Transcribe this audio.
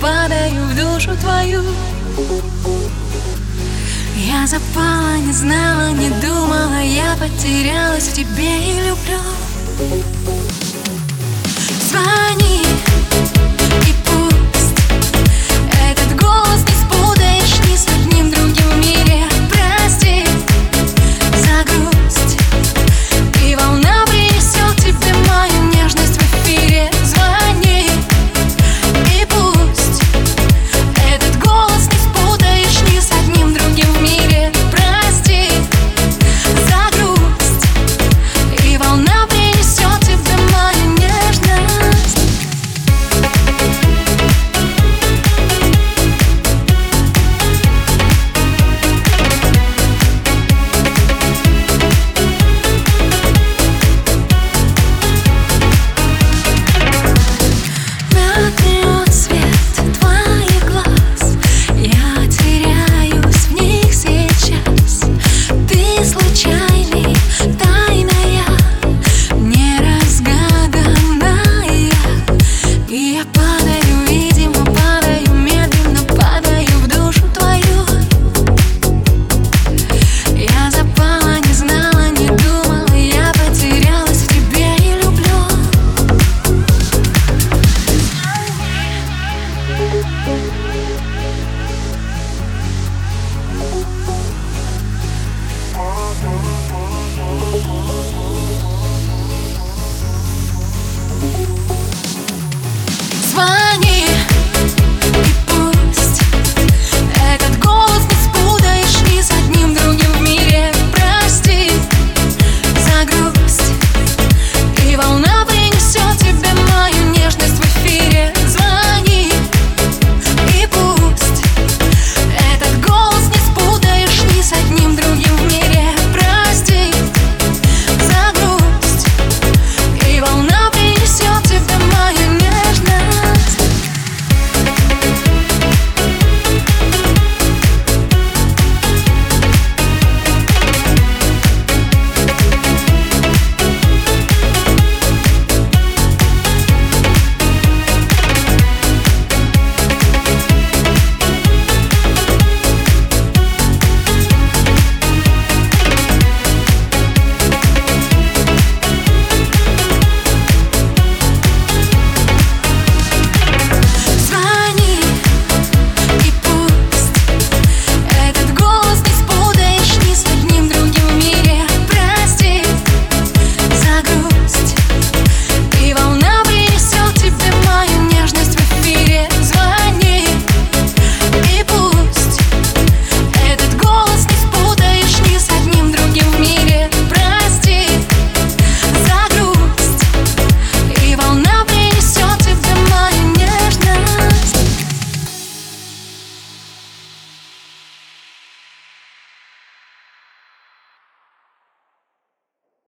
Падаю в душу твою. Я запала, не знала, не думала Я потерялась в тебе и люблю